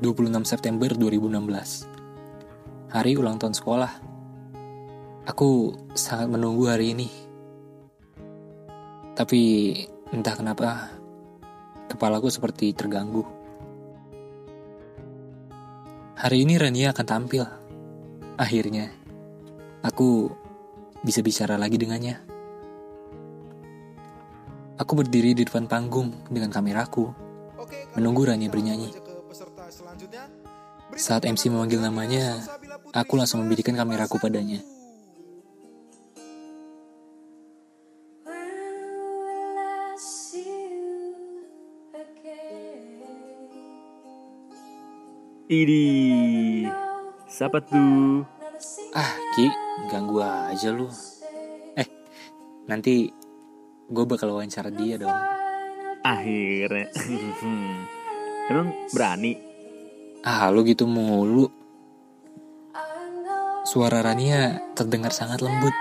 26 September 2016. Hari ulang tahun sekolah. Aku sangat menunggu hari ini. Tapi entah kenapa kepalaku seperti terganggu. Hari ini Rania akan tampil. Akhirnya, aku bisa bicara lagi dengannya. Aku berdiri di depan panggung dengan kameraku, menunggu Rania bernyanyi. Saat MC memanggil namanya, aku langsung membidikan kameraku padanya. Idi, siapa tuh? Ah, Ki, ganggu aja lu. Eh, nanti gue bakal wawancara dia dong. Akhirnya, emang berani? Ah, lu gitu mulu. Suara Rania terdengar sangat lembut,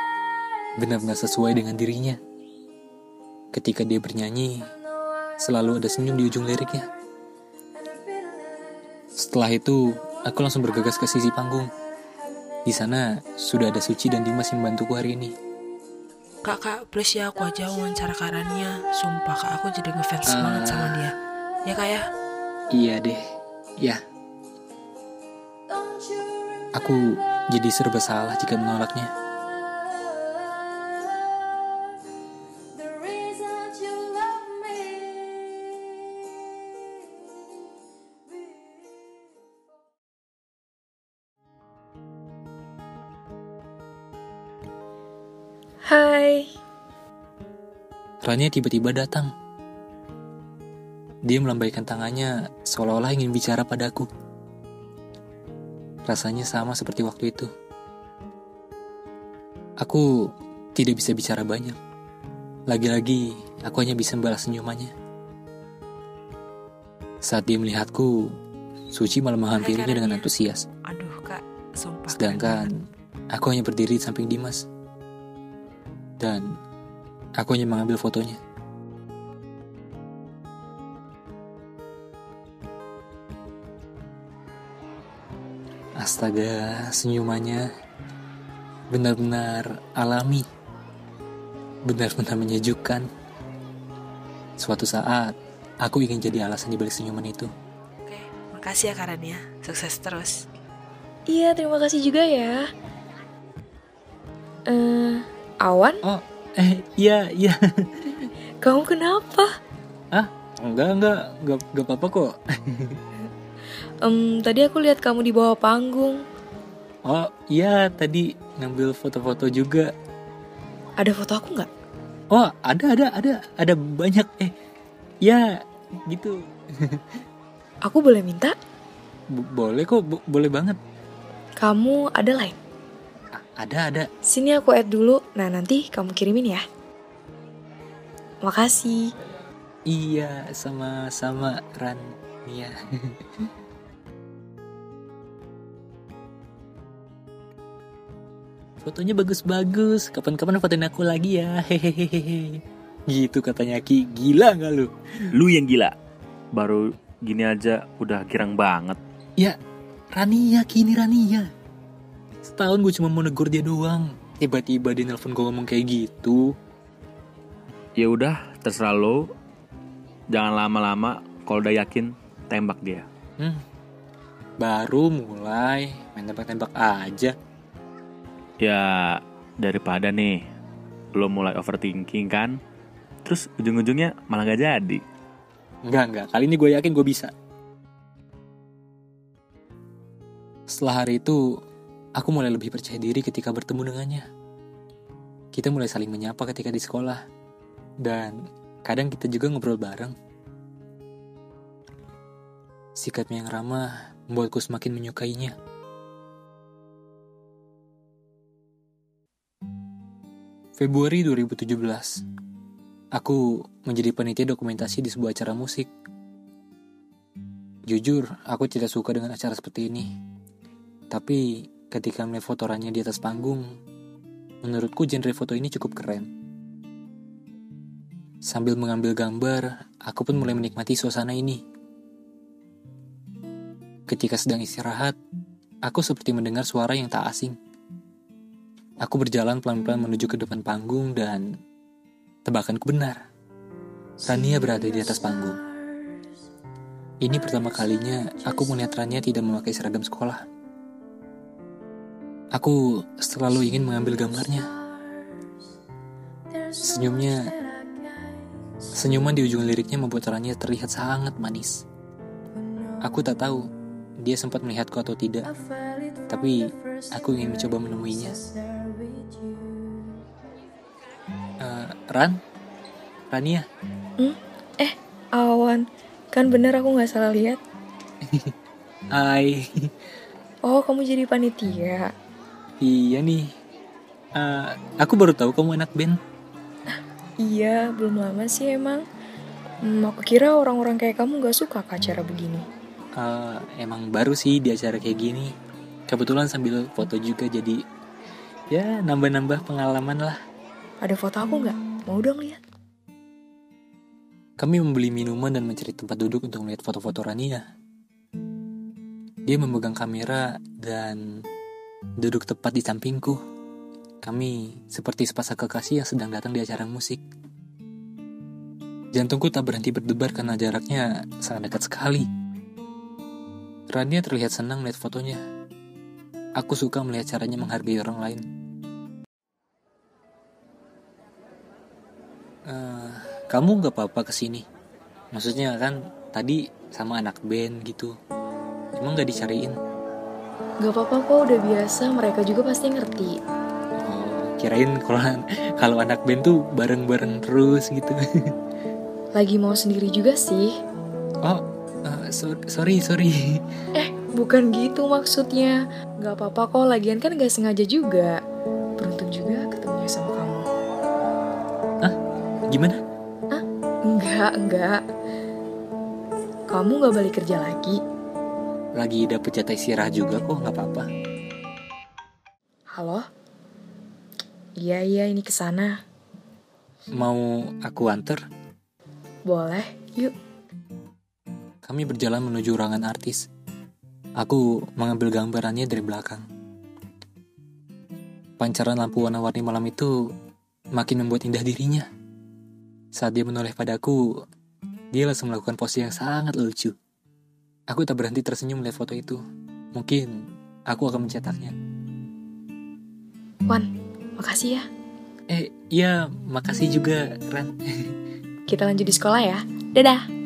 benar-benar sesuai dengan dirinya. Ketika dia bernyanyi, selalu ada senyum di ujung liriknya. Setelah itu, aku langsung bergegas ke sisi panggung. Di sana sudah ada Suci dan Dimas yang membantuku hari ini. Kak, kak, please ya aku aja wawancara Kak Rania. Sumpah kak, aku jadi ngefans Ah. banget sama dia. Ya kak ya? Iya deh, ya. Aku jadi serba salah jika menolaknya. Hai, Rania tiba-tiba datang. Dia melambaikan tangannya seolah-olah ingin bicara padaku. Rasanya sama seperti waktu itu. Aku tidak bisa bicara banyak. Lagi-lagi, aku hanya bisa membalas senyumannya. Saat dia melihatku, Suci malah menghampirinya dengan antusias. Aduh kak, sumpah. keren Sedangkan aku hanya berdiri di samping Dimas. Dan aku hanya mengambil fotonya. Astaga, senyumannya benar-benar alami. Benar-benar menyejukkan. Suatu saat, aku ingin jadi alasan di balik senyuman itu. Oke, makasih ya Kak Rania. Sukses terus. iya terima kasih juga ya. Eh, Awan, Oh, eh, iya, iya. kamu kenapa? Enggak, enggak, enggak, enggak apa-apa kok. Em, tadi aku lihat kamu di bawah panggung. Oh, iya, tadi ngambil foto-foto juga. Ada foto aku nggak? Oh, ada, ada, ada, ada banyak. Eh, ya, gitu. Aku boleh minta? Bo- boleh kok, bo- boleh banget. Kamu ada? A- Ada, ada. Sini aku add dulu. Nah nanti kamu kirimin ya. Makasih. Iya, sama-sama Ran. Fotonya bagus-bagus. Kapan-kapan fotoin aku lagi ya. Hehehe. Gitu katanya Ki. Gila nggak lu? Lu yang gila. Baru gini aja udah girang banget. Rania, Ki ini Rania. Setahun gue cuma mau negur dia doang. Tiba-tiba dia nelpon gue ngomong kayak gitu. Ya udah, terserah lo. Jangan lama-lama. Kalau udah yakin, tembak dia. Hmm. Baru mulai main tembak-tembak aja. Ya daripada nih lo mulai overthinking kan. Terus ujung-ujungnya malah gak jadi. Enggak, enggak. Kali ini gue yakin gue bisa. Setelah hari itu, aku mulai lebih percaya diri ketika bertemu dengannya. Kita mulai saling menyapa ketika di sekolah. Dan kadang kita juga ngobrol bareng. Sikapnya yang ramah membuatku semakin menyukainya. Februari 2017, aku menjadi panitia dokumentasi di sebuah acara musik. Jujur, aku tidak suka dengan acara seperti ini. Tapi ketika melihat foto Rania di atas panggung, menurutku genre foto ini cukup keren. Sambil mengambil gambar, aku pun mulai menikmati suasana ini. Ketika sedang istirahat, aku seperti mendengar suara yang tak asing. Aku berjalan pelan-pelan menuju ke depan panggung dan tebakanku benar. Rania berada di atas panggung. Ini pertama kalinya aku melihat Rania tidak memakai seragam sekolah. Aku selalu ingin mengambil gambarnya. Senyumnya, senyuman di ujung liriknya membuat Rania terlihat sangat manis. Aku tak tahu dia sempat melihatku atau tidak, tapi aku ingin mencoba menemuinya. Eh, Ran? Rania? Eh, Awan. Kan bener aku nggak salah lihat. Hai. Oh, kamu jadi panitia. Iya nih. Eh, aku baru tahu kamu anak band. Iya, belum lama sih emang. Hmm, aku kira orang-orang kayak kamu gak suka ke acara begini. Eh, emang baru sih di acara kayak gini. Kebetulan sambil foto juga jadi ya nambah-nambah pengalaman lah. Ada foto aku nggak? Mau dong lihat. Kami membeli minuman dan mencari tempat duduk untuk melihat foto-foto Rania. Dia memegang kamera dan duduk tepat di sampingku. Kami seperti sepasang kekasih yang sedang datang di acara musik. Jantungku tak berhenti berdebar karena jaraknya sangat dekat sekali. Rania terlihat senang melihat fotonya. Aku suka melihat caranya menghargai orang lain. Eh, kamu gak apa-apa ke sini? Maksudnya kan tadi sama anak band gitu. Emang gak dicariin? Gak apa-apa kok, udah biasa. Mereka juga pasti ngerti. Oh, kirain kalau kalau anak band tuh bareng-bareng terus gitu. Lagi mau sendiri juga sih. oh, eh, so- sorry sorry. Eh, bukan gitu maksudnya. Gak apa-apa kok, lagian kan gak sengaja juga. Beruntung juga ketemunya sama kamu. Gimana? Enggak, enggak. Kamu gak balik kerja lagi? Lagi dapet jatah istirahat juga kok, nggak apa-apa. Halo? Iya, iya, ini ke sana. Mau aku anter? Boleh, yuk. Kami berjalan menuju ruangan artis. Aku mengambil gambarannya dari belakang. Pancaran lampu warna-warni malam itu makin membuat indah dirinya. Saat dia menoleh padaku, dia langsung melakukan pose yang sangat lucu. Aku tak berhenti tersenyum melihat foto itu. Mungkin aku akan mencetaknya. Wan, makasih ya. Eh, iya, makasih juga, Ran. Kita lanjut di sekolah ya. Dadah.